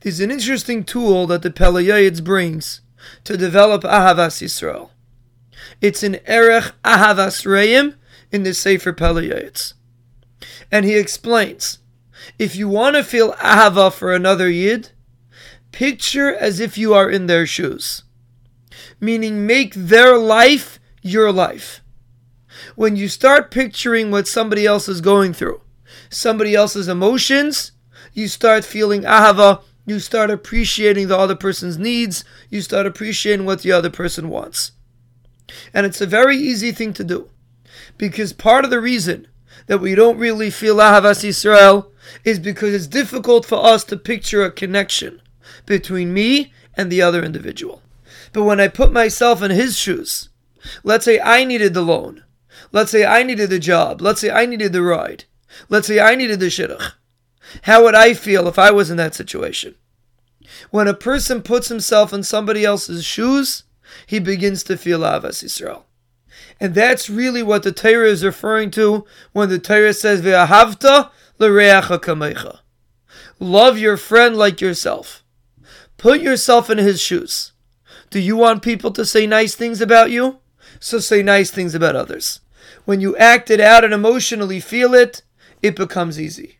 There's an interesting tool that the Pele brings to develop Ahavas Yisrael. It's an Erech Ahavas Reim in the Sefer Pele And he explains, if you want to feel Ahava for another Yid, picture as if you are in their shoes. Meaning make their life your life. When you start picturing what somebody else is going through, somebody else's emotions, you start feeling ahava, you start appreciating the other person's needs, you start appreciating what the other person wants. And it's a very easy thing to do. Because part of the reason that we don't really feel Ahavas Yisrael is because it's difficult for us to picture a connection between me and the other individual. But when I put myself in his shoes, let's say I needed the loan, let's say I needed the job, let's say I needed the ride, let's say I needed the shidduch, how would I feel if I was in that situation? When a person puts himself in somebody else's shoes, he begins to feel Ahavas Yisrael. And that's really what the Torah is referring to when the Torah says, Ve'ahavta l'reacha kamecha. Love your friend like yourself. Put yourself in his shoes. Do you want people to say nice things about you? So say nice things about others. When you act it out and emotionally feel it, it becomes easy.